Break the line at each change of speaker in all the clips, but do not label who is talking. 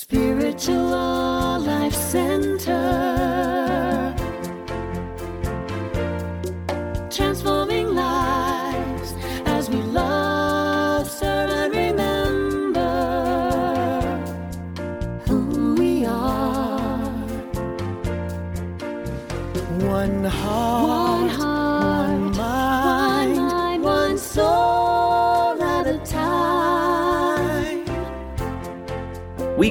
Spiritual Life Center.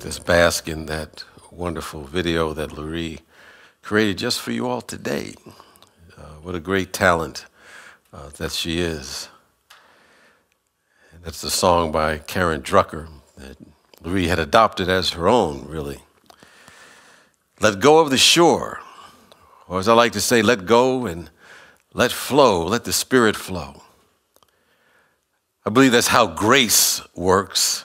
This bask in that wonderful video that Lurie created just for you all today. Uh, what a great talent uh, that she is. That's the song by Karen Drucker that Lurie had adopted as her own, really. Let go of the shore, or as I like to say, let go and let flow, let the Spirit flow. I believe that's how grace works.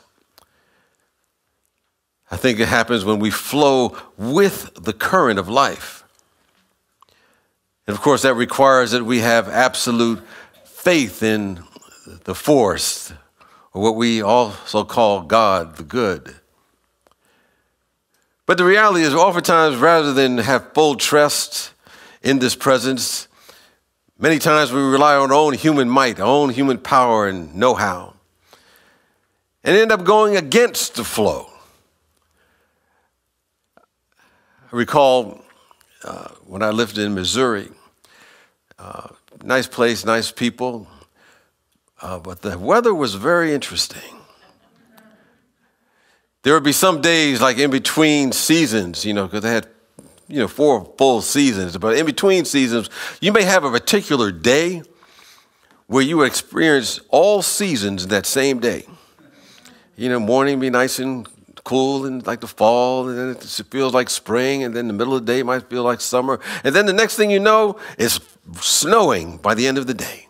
I think it happens when we flow with the current of life. And of course, that requires that we have absolute faith in the force, or what we also call God the good. But the reality is, oftentimes, rather than have full trust in this presence, many times we rely on our own human might, our own human power and know how, and end up going against the flow. I recall uh, when I lived in Missouri, uh, nice place, nice people, uh, but the weather was very interesting. There would be some days like in between seasons, you know, because they had, you know, four full seasons, but in between seasons, you may have a particular day where you experience all seasons that same day. You know, morning be nice and cool and like the fall, and then it feels like spring, and then the middle of the day might feel like summer, and then the next thing you know, it's snowing by the end of the day.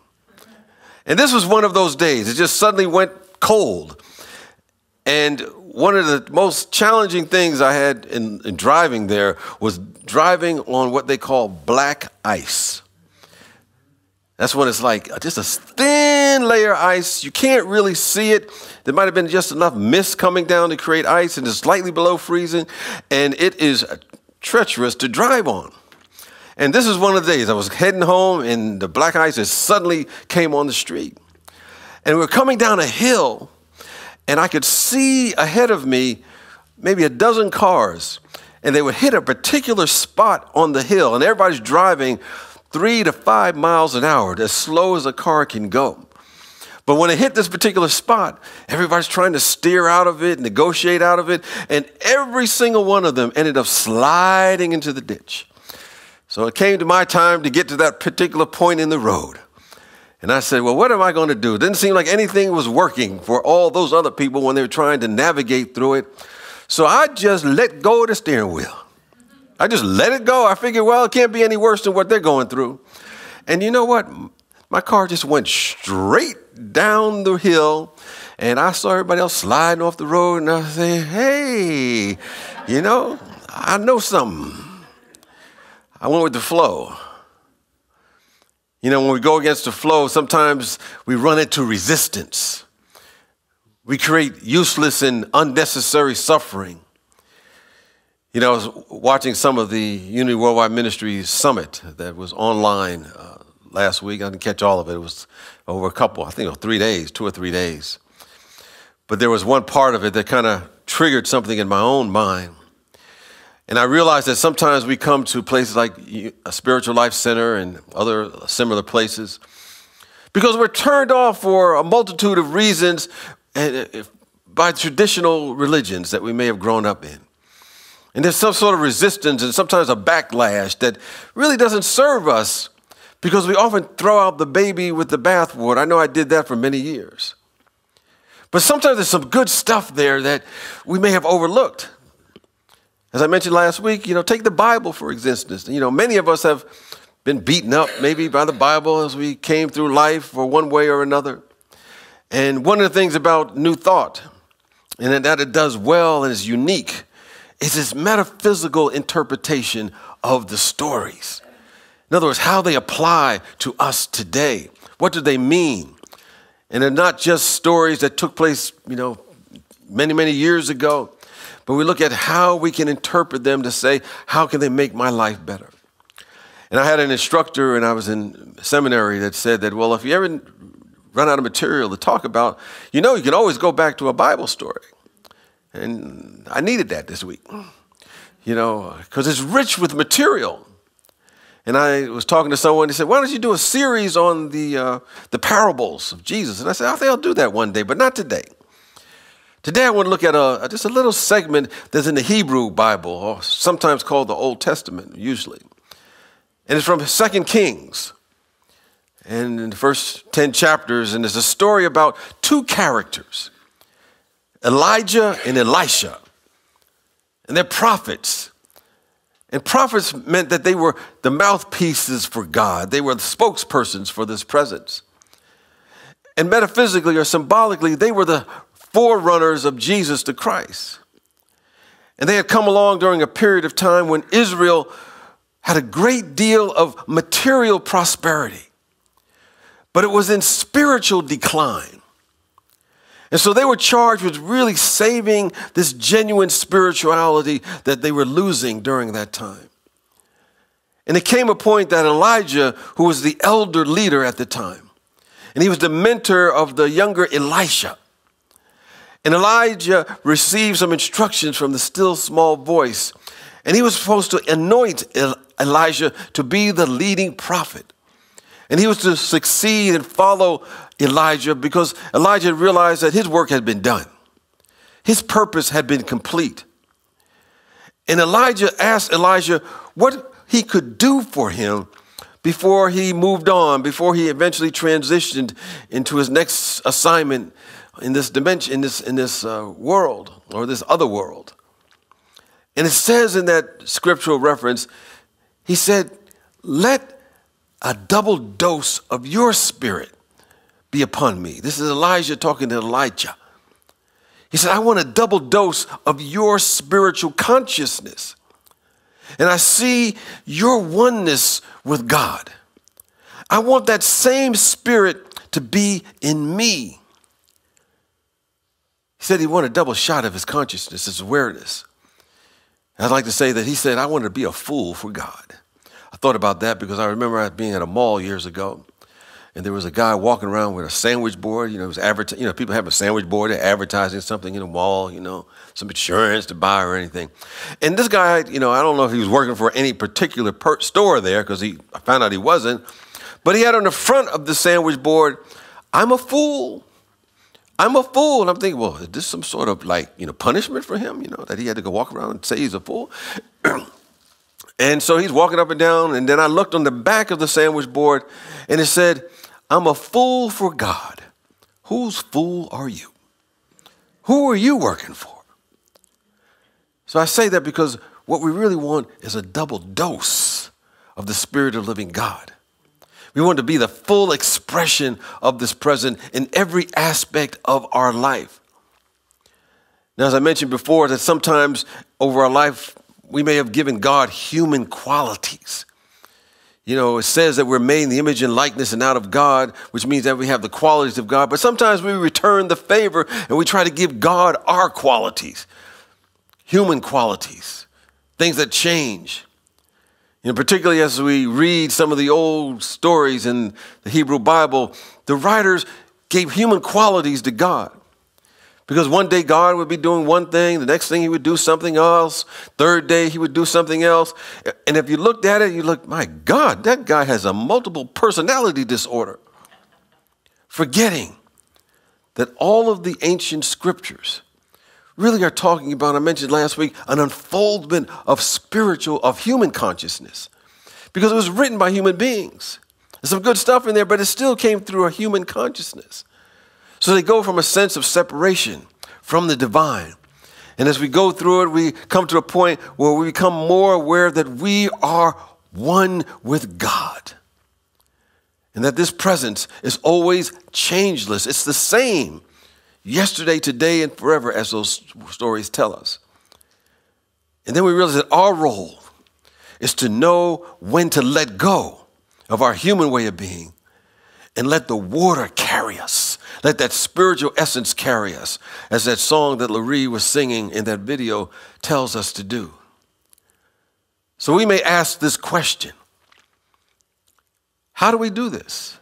And this was one of those days. It just suddenly went cold. And one of the most challenging things I had in, in driving there was driving on what they call black ice. That's when it's like uh, just a thin layer of ice. You can't really see it. There might have been just enough mist coming down to create ice, and it's slightly below freezing, and it is uh, treacherous to drive on. And this is one of the days I was heading home, and the black ice just suddenly came on the street. And we were coming down a hill, and I could see ahead of me maybe a dozen cars, and they would hit a particular spot on the hill, and everybody's driving three to five miles an hour, as slow as a car can go. But when it hit this particular spot, everybody's trying to steer out of it, negotiate out of it, and every single one of them ended up sliding into the ditch. So it came to my time to get to that particular point in the road. And I said, Well, what am I going to do? It didn't seem like anything was working for all those other people when they were trying to navigate through it. So I just let go of the steering wheel. I just let it go. I figured, well, it can't be any worse than what they're going through. And you know what? My car just went straight down the hill, and I saw everybody else sliding off the road, and I said, hey, you know, I know something. I went with the flow. You know, when we go against the flow, sometimes we run into resistance. We create useless and unnecessary suffering. You know, I was watching some of the Unity Worldwide Ministries Summit that was online uh, last week. I didn't catch all of it. It was over a couple, I think, three days, two or three days. But there was one part of it that kind of triggered something in my own mind. And I realized that sometimes we come to places like a spiritual life center and other similar places because we're turned off for a multitude of reasons by traditional religions that we may have grown up in. And there's some sort of resistance and sometimes a backlash that really doesn't serve us because we often throw out the baby with the bathwater. I know I did that for many years. But sometimes there's some good stuff there that we may have overlooked. As I mentioned last week, you know, take the Bible for existence. You know, many of us have been beaten up maybe by the Bible as we came through life for one way or another. And one of the things about New Thought, and that it does well and is unique, is its metaphysical interpretation of the stories. In other words, how they apply to us today. What do they mean? And they're not just stories that took place, you know, many, many years ago, but we look at how we can interpret them to say, how can they make my life better? And I had an instructor, and I was in seminary that said that, well, if you ever run out of material to talk about, you know, you can always go back to a Bible story. And I needed that this week, you know, because it's rich with material. And I was talking to someone, he said, Why don't you do a series on the, uh, the parables of Jesus? And I said, I think I'll do that one day, but not today. Today I want to look at a, just a little segment that's in the Hebrew Bible, or sometimes called the Old Testament, usually. And it's from Second Kings. And in the first 10 chapters, and it's a story about two characters Elijah and Elisha. And they're prophets. And prophets meant that they were the mouthpieces for God, they were the spokespersons for this presence. And metaphysically or symbolically, they were the forerunners of Jesus to Christ. And they had come along during a period of time when Israel had a great deal of material prosperity, but it was in spiritual decline. And so they were charged with really saving this genuine spirituality that they were losing during that time. And it came a point that Elijah, who was the elder leader at the time, and he was the mentor of the younger Elisha. And Elijah received some instructions from the still small voice, and he was supposed to anoint Elisha to be the leading prophet. And he was to succeed and follow Elijah because Elijah realized that his work had been done. His purpose had been complete. And Elijah asked Elisha what he could do for him before he moved on, before he eventually transitioned into his next assignment in this dimension, in this, in this uh, world or this other world. And it says in that scriptural reference, he said, Let a double dose of your spirit be upon me. This is Elisha talking to Elijah. He said, I want a double dose of your spiritual consciousness. And I see your oneness with God. I want that same spirit to be in me. He said he wanted a double shot of his consciousness, his awareness. I'd like to say that he said, I wanted to be a fool for God. I thought about that because I remember being at a mall years ago and there was a guy walking around with a sandwich board. You know, it was advert- You know, people have a sandwich board. They're advertising something in the wall. You know, some insurance to buy or anything. And this guy, you know, I don't know if he was working for any particular per- store there because he I found out he wasn't. But he had on the front of the sandwich board, "I'm a fool." I'm a fool. And I'm thinking, well, is this some sort of like, you know, punishment for him, you know, that he had to go walk around and say he's a fool? and so he's walking up and down. And then I looked on the back of the sandwich board and it said, I'm a fool for God. Whose fool are you? Who are you working for? So I say that because what we really want is a double dose of the Spirit of living God. We want to be the full expression of this present in every aspect of our life. Now, as I mentioned before, that sometimes over our life, we may have given God human qualities you know, it says that we're made in the image and likeness and out of God, which means that we have the qualities of God. But sometimes we return the favor and we try to give God our qualities, human qualities, things that change. You know, particularly as we read some of the old stories in the Hebrew Bible, the writers gave human qualities to God. Because one day God would be doing one thing, the next thing he would do something else, third day he would do something else. And if you looked at it, you look, my God, that guy has a multiple personality disorder. Forgetting that all of the ancient scriptures really are talking about, I mentioned last week, an unfoldment of spiritual, of human consciousness. Because it was written by human beings. There's some good stuff in there, but it still came through a human consciousness. So they go from a sense of separation from the divine. And as we go through it, we come to a point where we become more aware that we are one with God. And that this presence is always changeless. It's the same yesterday, today, and forever, as those stories tell us. And then we realize that our role is to know when to let go of our human way of being and let the water carry us. Let that spiritual essence carry us, as that song that Larry was singing in that video tells us to do. So we may ask this question How do we do this?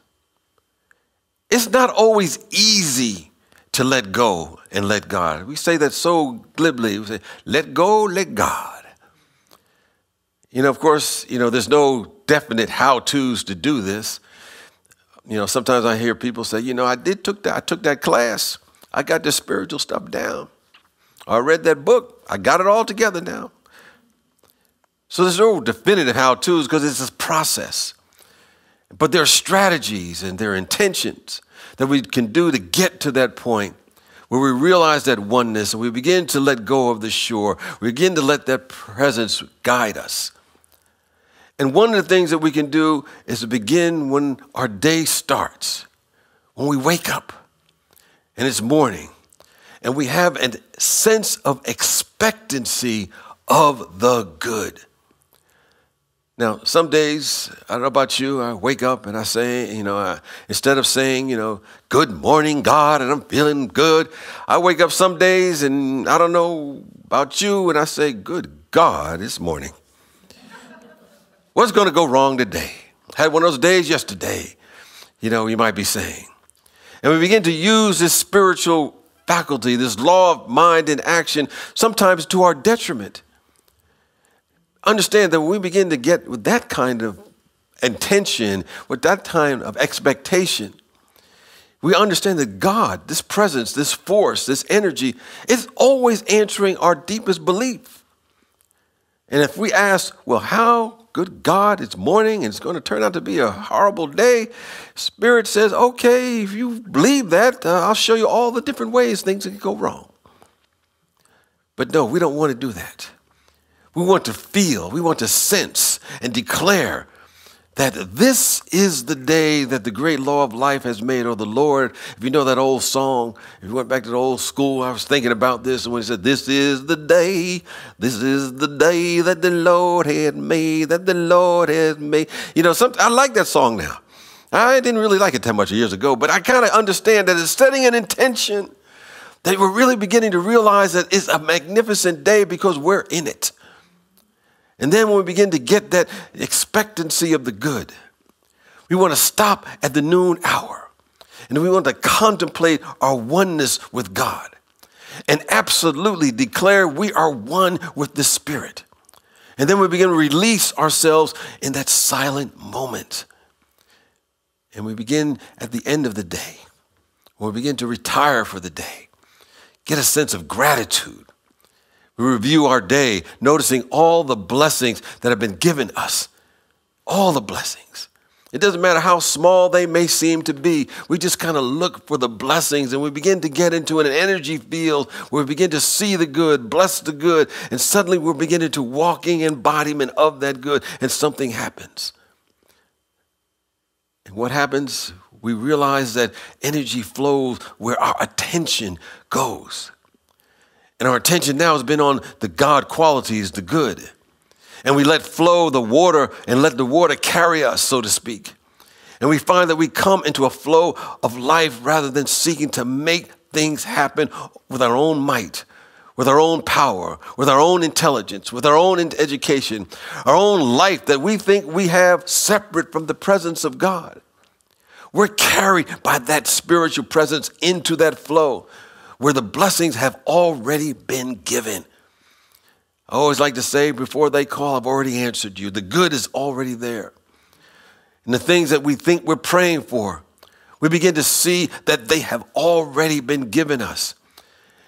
It's not always easy to let go and let God. We say that so glibly. We say, let go, let God. You know, of course, you know, there's no definite how-tos to do this. You know, sometimes I hear people say, you know, I did took that, I took that class. I got the spiritual stuff down. I read that book. I got it all together now. So there's no definitive how-tos because it's a process. But there are strategies and there are intentions that we can do to get to that point where we realize that oneness and we begin to let go of the shore. We begin to let that presence guide us. And one of the things that we can do is to begin when our day starts, when we wake up and it's morning, and we have a sense of expectancy of the good. Now, some days, I don't know about you, I wake up and I say, you know, I, instead of saying, you know, good morning, God, and I'm feeling good, I wake up some days and I don't know about you, and I say, good God, it's morning. What's going to go wrong today? Had one of those days yesterday, you know, you might be saying. And we begin to use this spiritual faculty, this law of mind and action, sometimes to our detriment understand that when we begin to get with that kind of intention, with that kind of expectation, we understand that God, this presence, this force, this energy, is always answering our deepest belief. And if we ask, well, how good God, it's morning and it's going to turn out to be a horrible day, Spirit says, okay, if you believe that, uh, I'll show you all the different ways things can go wrong. But no, we don't want to do that. We want to feel, we want to sense and declare that this is the day that the great law of life has made, or the Lord. If you know that old song, if you went back to the old school, I was thinking about this, and when he said, This is the day, this is the day that the Lord had made, that the Lord has made. You know, some, I like that song now. I didn't really like it that much years ago, but I kind of understand that it's setting an intention that we're really beginning to realize that it's a magnificent day because we're in it. And then when we begin to get that expectancy of the good, we want to stop at the noon hour. And we want to contemplate our oneness with God and absolutely declare we are one with the Spirit. And then we begin to release ourselves in that silent moment. And we begin at the end of the day, when we begin to retire for the day, get a sense of gratitude we review our day, noticing all the blessings that have been given us. All the blessings. It doesn't matter how small they may seem to be. We just kind of look for the blessings and we begin to get into an energy field where we begin to see the good, bless the good, and suddenly we're beginning to walking embodiment of that good, and something happens. And what happens? We realize that energy flows where our attention goes. And our attention now has been on the God qualities, the good. And we let flow the water and let the water carry us, so to speak. And we find that we come into a flow of life rather than seeking to make things happen with our own might, with our own power, with our own intelligence, with our own education, our own life that we think we have separate from the presence of God. We're carried by that spiritual presence into that flow where the blessings have already been given. I always like to say, before they call, I've already answered you. The good is already there. And the things that we think we're praying for, we begin to see that they have already been given us.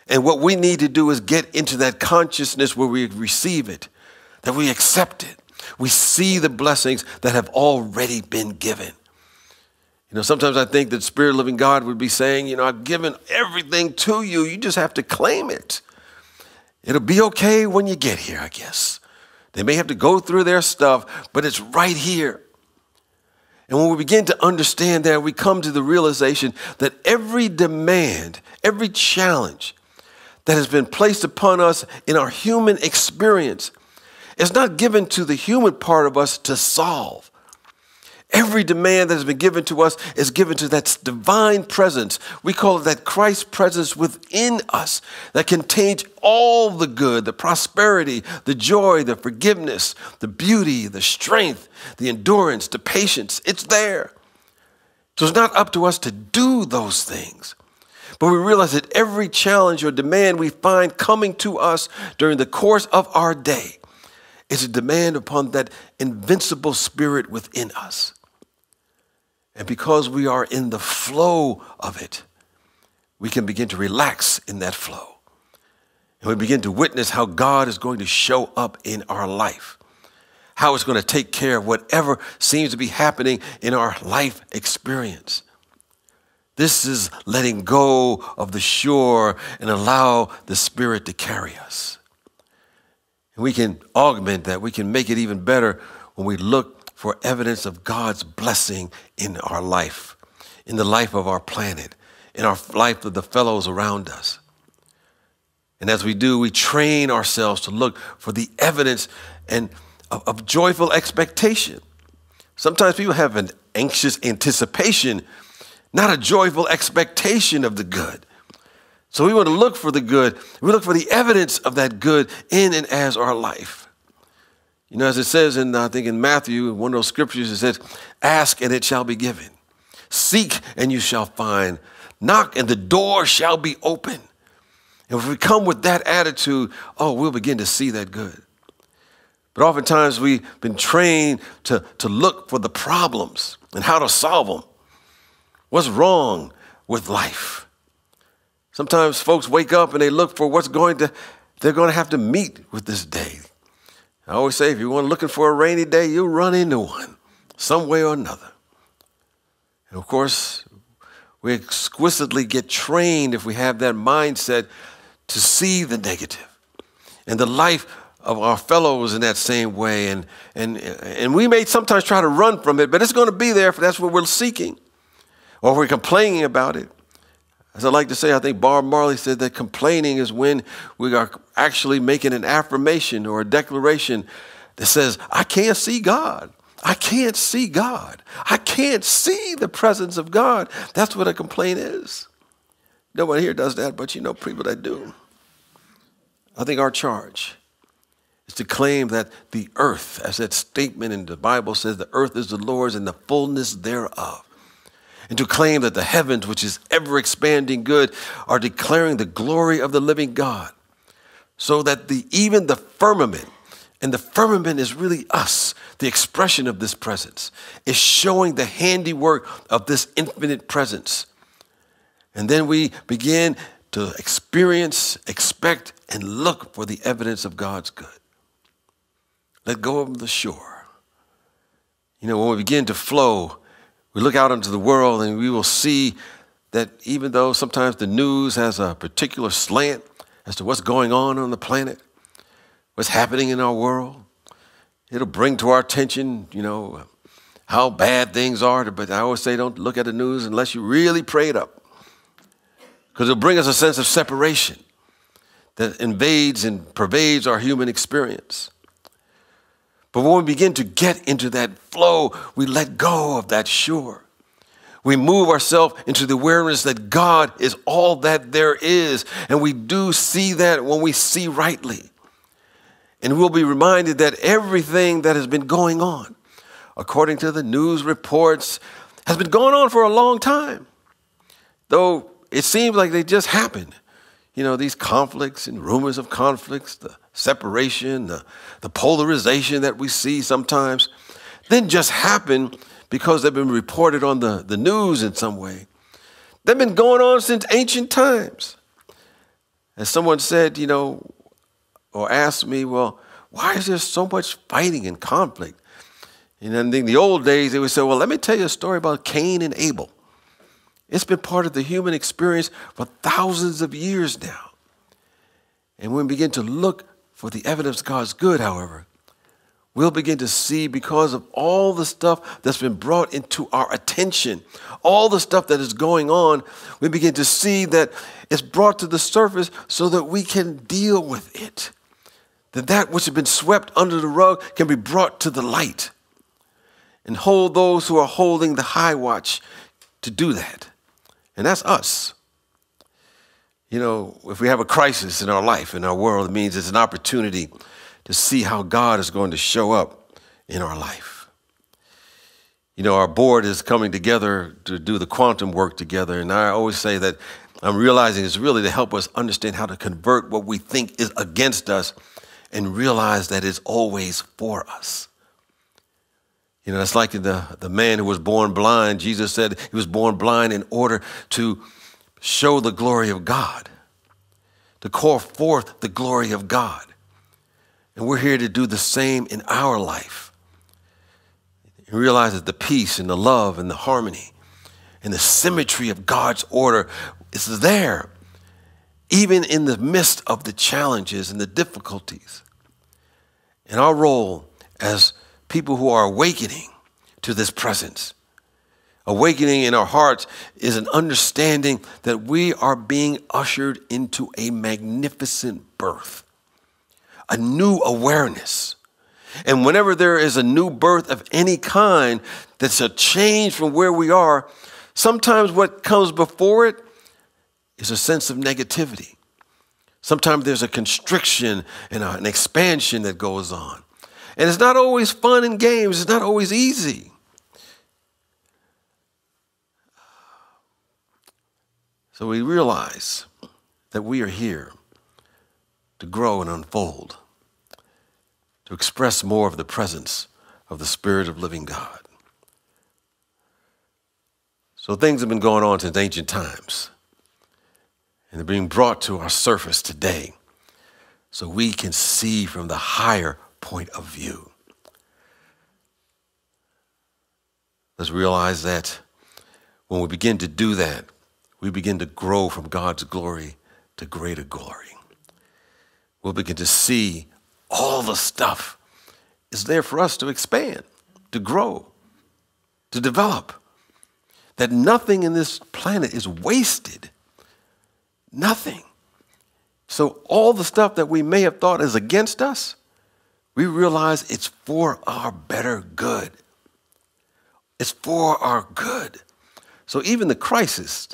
And what we need to do is get into that consciousness where we receive it, that we accept it. We see the blessings that have already been given. You know, sometimes I think that Spirit living God would be saying, you know, I've given everything to you. You just have to claim it. It'll be okay when you get here, I guess. They may have to go through their stuff, but it's right here. And when we begin to understand that, we come to the realization that every demand, every challenge that has been placed upon us in our human experience is not given to the human part of us to solve. Every demand that has been given to us is given to that divine presence. We call it that Christ presence within us that contains all the good, the prosperity, the joy, the forgiveness, the beauty, the strength, the endurance, the patience. It's there. So it's not up to us to do those things. But we realize that every challenge or demand we find coming to us during the course of our day is a demand upon that invincible spirit within us. And because we are in the flow of it, we can begin to relax in that flow. And we begin to witness how God is going to show up in our life, how it's going to take care of whatever seems to be happening in our life experience. This is letting go of the shore and allow the Spirit to carry us. And we can augment that, we can make it even better when we look for evidence of God's blessing in our life, in the life of our planet, in our life of the fellows around us. And as we do, we train ourselves to look for the evidence and of, of joyful expectation. Sometimes people have an anxious anticipation, not a joyful expectation of the good. So we want to look for the good. We look for the evidence of that good in and as our life. You know, as it says in, I think in Matthew, one of those scriptures, it says, Ask and it shall be given. Seek and you shall find. Knock and the door shall be open. And if we come with that attitude, oh, we'll begin to see that good. But oftentimes we've been trained to, to look for the problems and how to solve them. What's wrong with life? Sometimes folks wake up and they look for what's going to, they're going to have to meet with this day. I always say if you're looking for a rainy day, you'll run into one some way or another. And of course, we exquisitely get trained if we have that mindset to see the negative and the life of our fellows in that same way. And, and, and we may sometimes try to run from it, but it's going to be there if that's what we're seeking or we're complaining about it. As I like to say, I think Bob Marley said that complaining is when we are actually making an affirmation or a declaration that says, I can't see God. I can't see God. I can't see the presence of God. That's what a complaint is. Nobody here does that, but you know people that do. I think our charge is to claim that the earth, as that statement in the Bible says, the earth is the Lord's and the fullness thereof and to claim that the heavens, which is ever expanding good, are declaring the glory of the living God. So that the, even the firmament, and the firmament is really us, the expression of this presence, is showing the handiwork of this infinite presence. And then we begin to experience, expect, and look for the evidence of God's good. Let go of the shore. You know, when we begin to flow, we look out into the world and we will see that even though sometimes the news has a particular slant as to what's going on on the planet, what's happening in our world, it'll bring to our attention, you know, how bad things are. But I always say don't look at the news unless you really pray it up. Because it'll bring us a sense of separation that invades and pervades our human experience. But when we begin to get into that flow, we let go of that shore. We move ourselves into the awareness that God is all that there is. And we do see that when we see rightly. And we'll be reminded that everything that has been going on, according to the news reports, has been going on for a long time. Though it seems like they just happened. You know, these conflicts and rumors of conflicts, the separation, the, the polarization that we see sometimes, didn't just happen because they've been reported on the, the news in some way. They've been going on since ancient times. As someone said, you know, or asked me, well, why is there so much fighting and conflict? And then in the old days, they would say, well, let me tell you a story about Cain and Abel. It's been part of the human experience for thousands of years now. And when we begin to look for the evidence God's good, however, we'll begin to see because of all the stuff that's been brought into our attention, all the stuff that is going on, we begin to see that it's brought to the surface so that we can deal with it. That that which has been swept under the rug can be brought to the light. And hold those who are holding the high watch to do that. And that's us. You know, if we have a crisis in our life, in our world, it means it's an opportunity to see how God is going to show up in our life. You know, our board is coming together to do the quantum work together, and I always say that I'm realizing it's really to help us understand how to convert what we think is against us and realize that it's always for us. You know, it's like the, the man who was born blind. Jesus said he was born blind in order to show the glory of God, to call forth the glory of God. And we're here to do the same in our life. And realize that the peace and the love and the harmony and the symmetry of God's order is there, even in the midst of the challenges and the difficulties. And our role as people who are awakening to this presence Awakening in our hearts is an understanding that we are being ushered into a magnificent birth, a new awareness. And whenever there is a new birth of any kind that's a change from where we are, sometimes what comes before it is a sense of negativity. Sometimes there's a constriction and an expansion that goes on. And it's not always fun and games, it's not always easy. So we realize that we are here to grow and unfold, to express more of the presence of the Spirit of living God. So things have been going on since ancient times, and they're being brought to our surface today so we can see from the higher point of view. Let's realize that when we begin to do that, we begin to grow from God's glory to greater glory. We'll begin to see all the stuff is there for us to expand, to grow, to develop. That nothing in this planet is wasted. Nothing. So, all the stuff that we may have thought is against us, we realize it's for our better good. It's for our good. So, even the crisis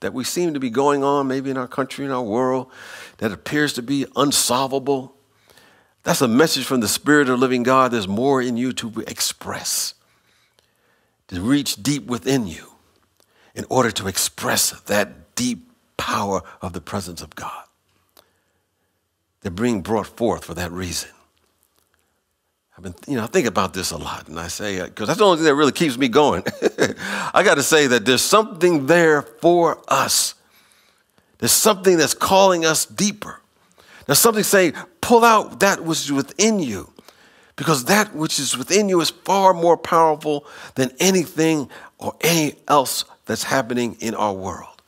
that we seem to be going on, maybe in our country, in our world, that appears to be unsolvable. That's a message from the Spirit of living God. There's more in you to express, to reach deep within you in order to express that deep power of the presence of God. They're being brought forth for that reason. I've been, you know, I think about this a lot, and I say, because uh, that's the only thing that really keeps me going. I got to say that there's something there for us. There's something that's calling us deeper. There's something saying, pull out that which is within you, because that which is within you is far more powerful than anything or any else that's happening in our world.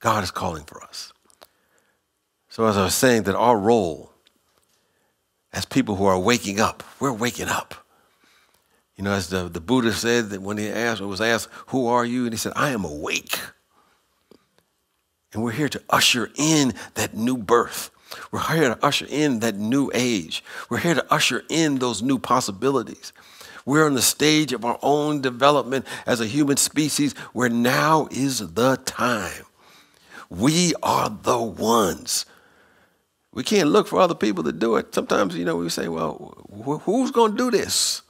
God is calling for us. So, as I was saying, that our role as people who are waking up. We're waking up. You know, as the, the Buddha said that when he asked, was asked, Who are you? And he said, I am awake. And we're here to usher in that new birth. We're here to usher in that new age. We're here to usher in those new possibilities. We're on the stage of our own development as a human species where now is the time. We are the ones we can't look for other people to do it. Sometimes, you know, we say, well, wh- who's going to do this?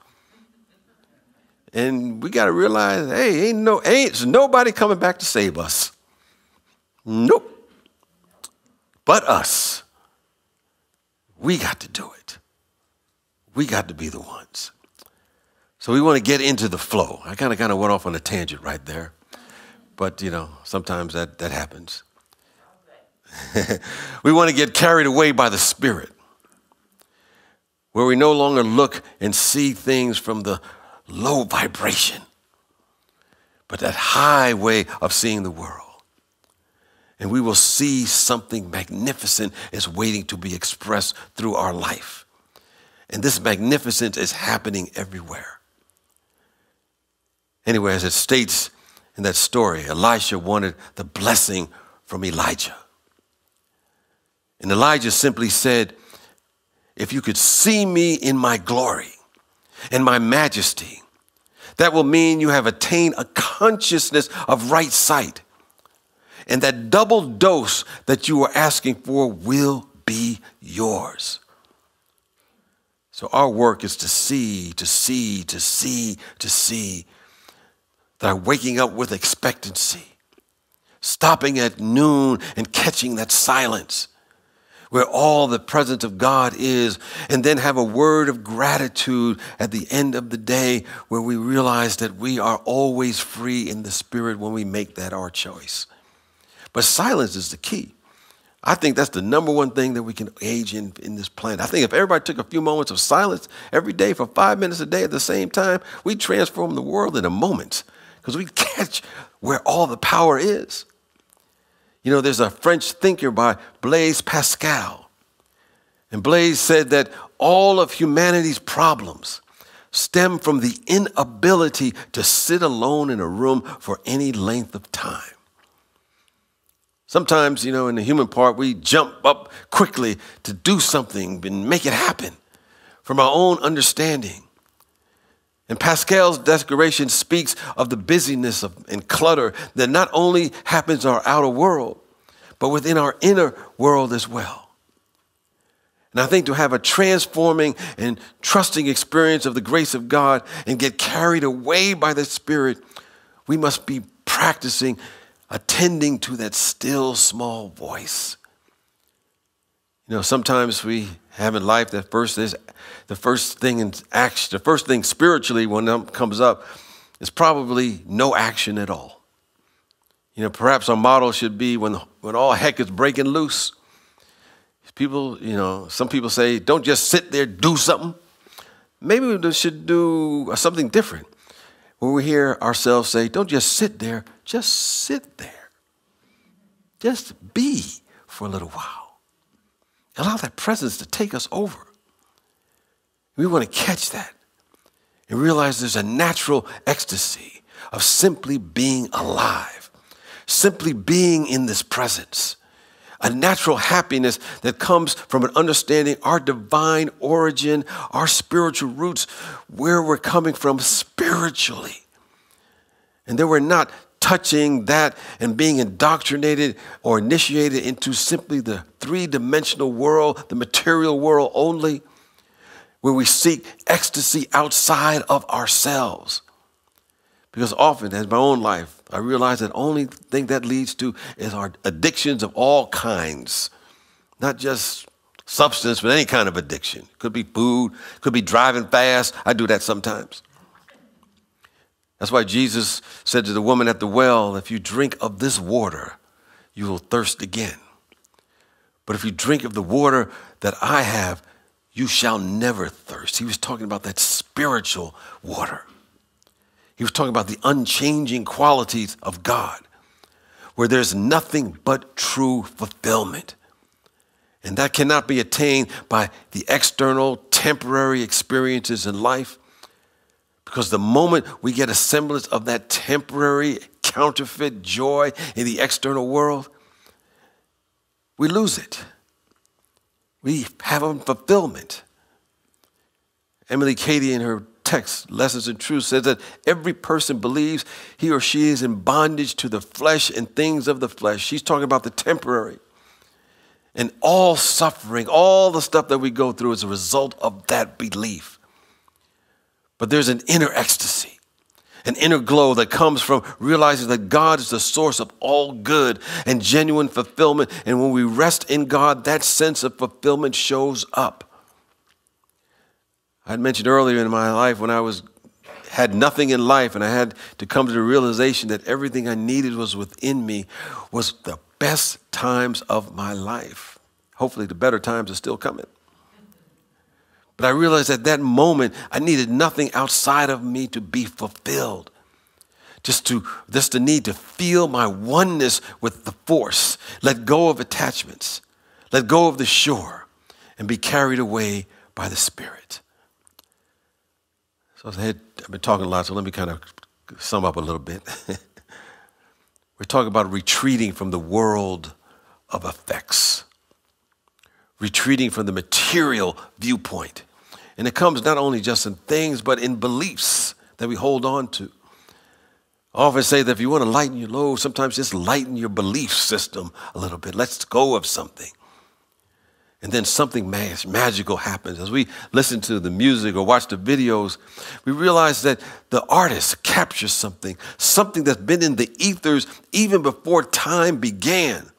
And we got to realize, hey, ain't no, ain't nobody coming back to save us. Nope. But us. We got to do it. We got to be the ones. So we want to get into the flow. I kind of kind of went off on a tangent right there. But, you know, sometimes that, that happens. we want to get carried away by the Spirit. where we no longer look and see things from the low vibration, but that high way of seeing the world. And we will see something magnificent is waiting to be expressed through our life. And this magnificence is happening everywhere. Anyway, as it states in that story, Elisha wanted the blessing from Elijah. And Elijah simply said, If you could see me in my glory and my majesty, that will mean you have attained a consciousness of right sight. And that double dose that you are asking for will be yours. So our work is to see, to see, to see, to see that are waking up with expectancy, stopping at noon and catching that silence where all the presence of God is, and then have a word of gratitude at the end of the day where we realize that we are always free in the spirit when we make that our choice. But silence is the key. I think that's the number one thing that we can age in in this planet. I think if everybody took a few moments of silence every day for five minutes a day at the same time, we'd transform the world in a moment because we'd catch where all the power is. You know, there's a French thinker by Blaise Pascal. And Blaise said that all of humanity's problems stem from the inability to sit alone in a room for any length of time. Sometimes, you know, in the human part, we jump up quickly to do something and make it happen from our own understanding. And Pascal's declaration speaks of the busyness of, and clutter that not only happens in our outer world, but within our inner world as well. And I think to have a transforming and trusting experience of the grace of God and get carried away by the Spirit, we must be practicing attending to that still small voice. You know, sometimes we have in life that first is the first thing in action, the first thing spiritually when it comes up is probably no action at all. You know, perhaps our motto should be when, when all heck is breaking loose. People, you know, some people say, don't just sit there, do something. Maybe we should do something different. When we hear ourselves say, don't just sit there, just sit there. Just be for a little while. Allow that presence to take us over. We want to catch that and realize there's a natural ecstasy of simply being alive, simply being in this presence. A natural happiness that comes from an understanding our divine origin, our spiritual roots, where we're coming from spiritually. And that we're not touching that and being indoctrinated or initiated into simply the three dimensional world, the material world only where we seek ecstasy outside of ourselves. Because often, as my own life, I realize that only thing that leads to is our addictions of all kinds, not just substance, but any kind of addiction. Could be food, could be driving fast. I do that sometimes. That's why Jesus said to the woman at the well, If you drink of this water, you will thirst again. But if you drink of the water that I have, you shall never thirst. He was talking about that spiritual water. He was talking about the unchanging qualities of God, where there's nothing but true fulfillment. And that cannot be attained by the external, temporary experiences in life. Because the moment we get a semblance of that temporary, counterfeit joy in the external world, we lose it we have a fulfillment. Emily Cady, in her text, Lessons in Truth, says that every person believes he or she is in bondage to the flesh and things of the flesh. She's talking about the temporary. And all suffering, all the stuff that we go through is a result of that belief. But there's an inner ecstasy an inner glow that comes from realizing that God is the source of all good and genuine fulfillment. And when we rest in God, that sense of fulfillment shows up. I had mentioned earlier in my life when I was had nothing in life and I had to come to the realization that everything I needed was within me was the best times of my life. Hopefully the better times are still coming. But I realized at that moment, I needed nothing outside of me to be fulfilled. Just to just the need to feel my oneness with the force, let go of attachments, let go of the shore, and be carried away by the Spirit. So I had, I've been talking a lot, so let me kind of sum up a little bit. We're talking about retreating from the world of effects, retreating from the material viewpoint. And it comes not only just in things, but in beliefs that we hold on to. I often say that if you want to lighten your load, sometimes just lighten your belief system a little bit. Let's go of something. And then something mag- magical happens. As we listen to the music or watch the videos, we realize that the artist captures something, something that's been in the ethers even before time began.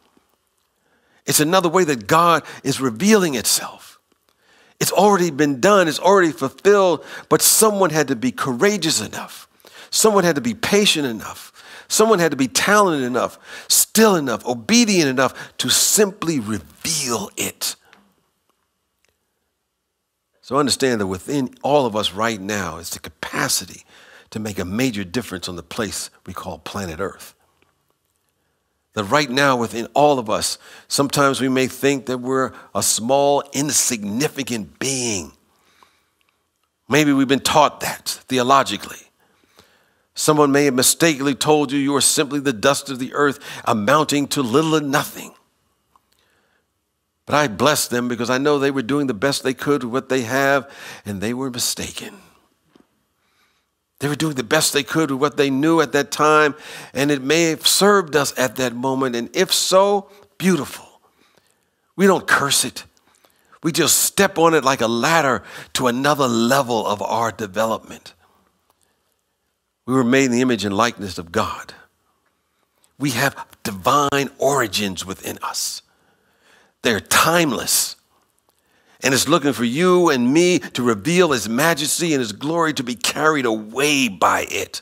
It's another way that God is revealing itself. It's already been done, it's already fulfilled, but someone had to be courageous enough. Someone had to be patient enough. Someone had to be talented enough, still enough, obedient enough to simply reveal it. So understand that within all of us right now is the capacity to make a major difference on the place we call planet Earth. That right now within all of us, sometimes we may think that we're a small, insignificant being. Maybe we've been taught that theologically. Someone may have mistakenly told you you are simply the dust of the earth, amounting to little or nothing. But I bless them because I know they were doing the best they could with what they have, and they were mistaken. They were doing the best they could with what they knew at that time, and it may have served us at that moment. And if so, beautiful. We don't curse it. We just step on it like a ladder to another level of our development. We were made in the image and likeness of God. We have divine origins within us. They're timeless. And it's looking for you and me to reveal His majesty and His glory to be carried away by it.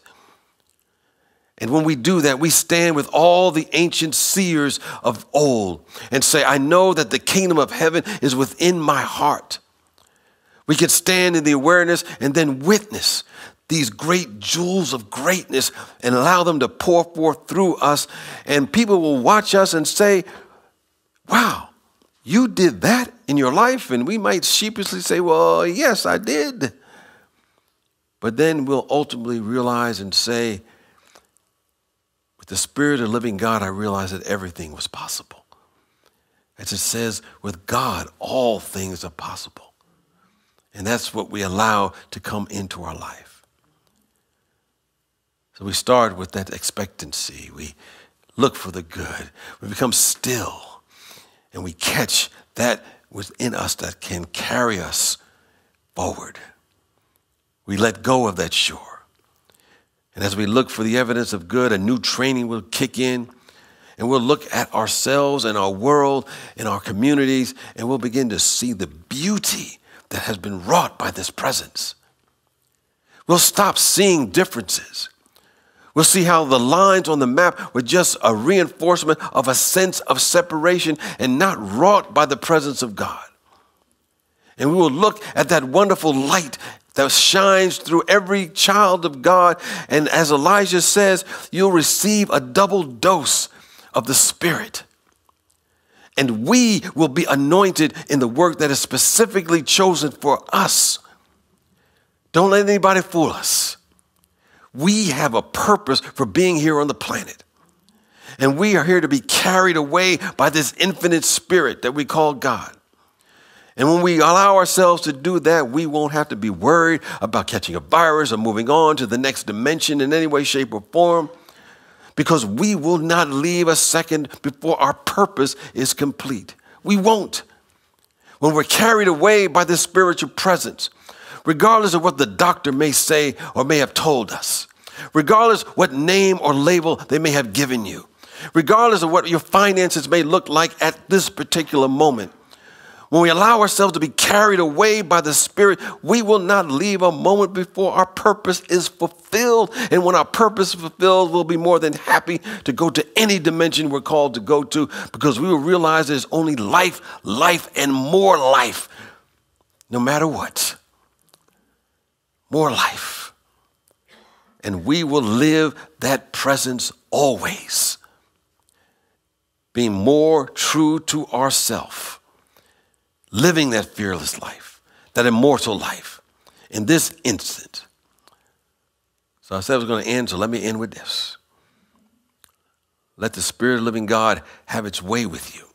And when we do that, we stand with all the ancient seers of old and say, I know that the kingdom of heaven is within my heart. We can stand in the awareness and then witness these great jewels of greatness and allow them to pour forth through us. And people will watch us and say, Wow, you did that in your life? And we might sheepishly say, Well, yes, I did. But then we'll ultimately realize and say, With the Spirit of living God, I realized that everything was possible. As it says, with God, all things are possible. And that's what we allow to come into our life. So we start with that expectancy. We look for the good. We become still and we catch that within us that can carry us forward. We let go of that shore. And as we look for the evidence of good, a new training will kick in. And we'll look at ourselves and our world and our communities, and we'll begin to see the beauty that has been wrought by this presence. We'll stop seeing differences We'll see how the lines on the map were just a reinforcement of a sense of separation and not wrought by the presence of God. And we will look at that wonderful light that shines through every child of God. And as Elijah says, you'll receive a double dose of the Spirit. And we will be anointed in the work that is specifically chosen for us. Don't let anybody fool us. We have a purpose for being here on the planet. And we are here to be carried away by this infinite spirit that we call God. And when we allow ourselves to do that, we won't have to be worried about catching a virus or moving on to the next dimension in any way, shape, or form, because we will not leave a second before our purpose is complete. We won't. When we're carried away by this spiritual presence, regardless of what the doctor may say or may have told us, regardless what name or label they may have given you, regardless of what your finances may look like at this particular moment. When we allow ourselves to be carried away by the Spirit, we will not leave a moment before our purpose is fulfilled. And when our purpose is fulfilled, we'll be more than happy to go to any dimension we're called to go to because we will realize there's only life, life, and more life no matter what. More life. And we will live that presence always. Being more true to ourself. Living that fearless life, that immortal life in this instant. So I said I was going to end, so let me end with this. Let the Spirit of living God have its way with you.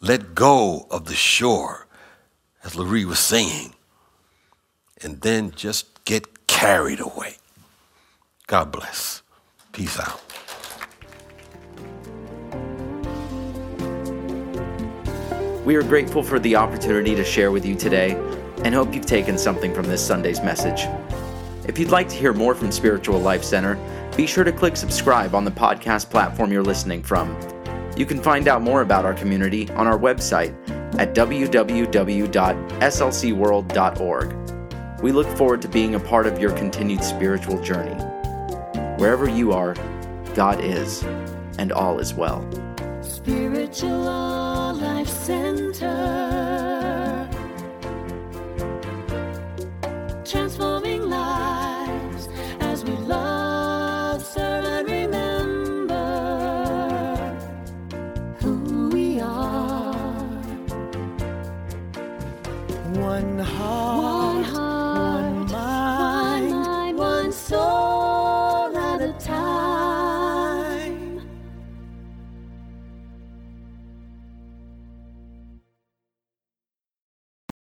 Let go of the shore, as Larry was saying, and then just get carried away. God bless. Peace out.
We are grateful for the opportunity to share with you today and hope you've taken something from this Sunday's message. If you'd like to hear more from Spiritual Life Center, be sure to click subscribe on the podcast platform you're listening from. You can find out more about our community on our website at www.slcworld.org. We look forward to being a part of your continued spiritual journey. Wherever you are, God is, and all is well.
Spiritual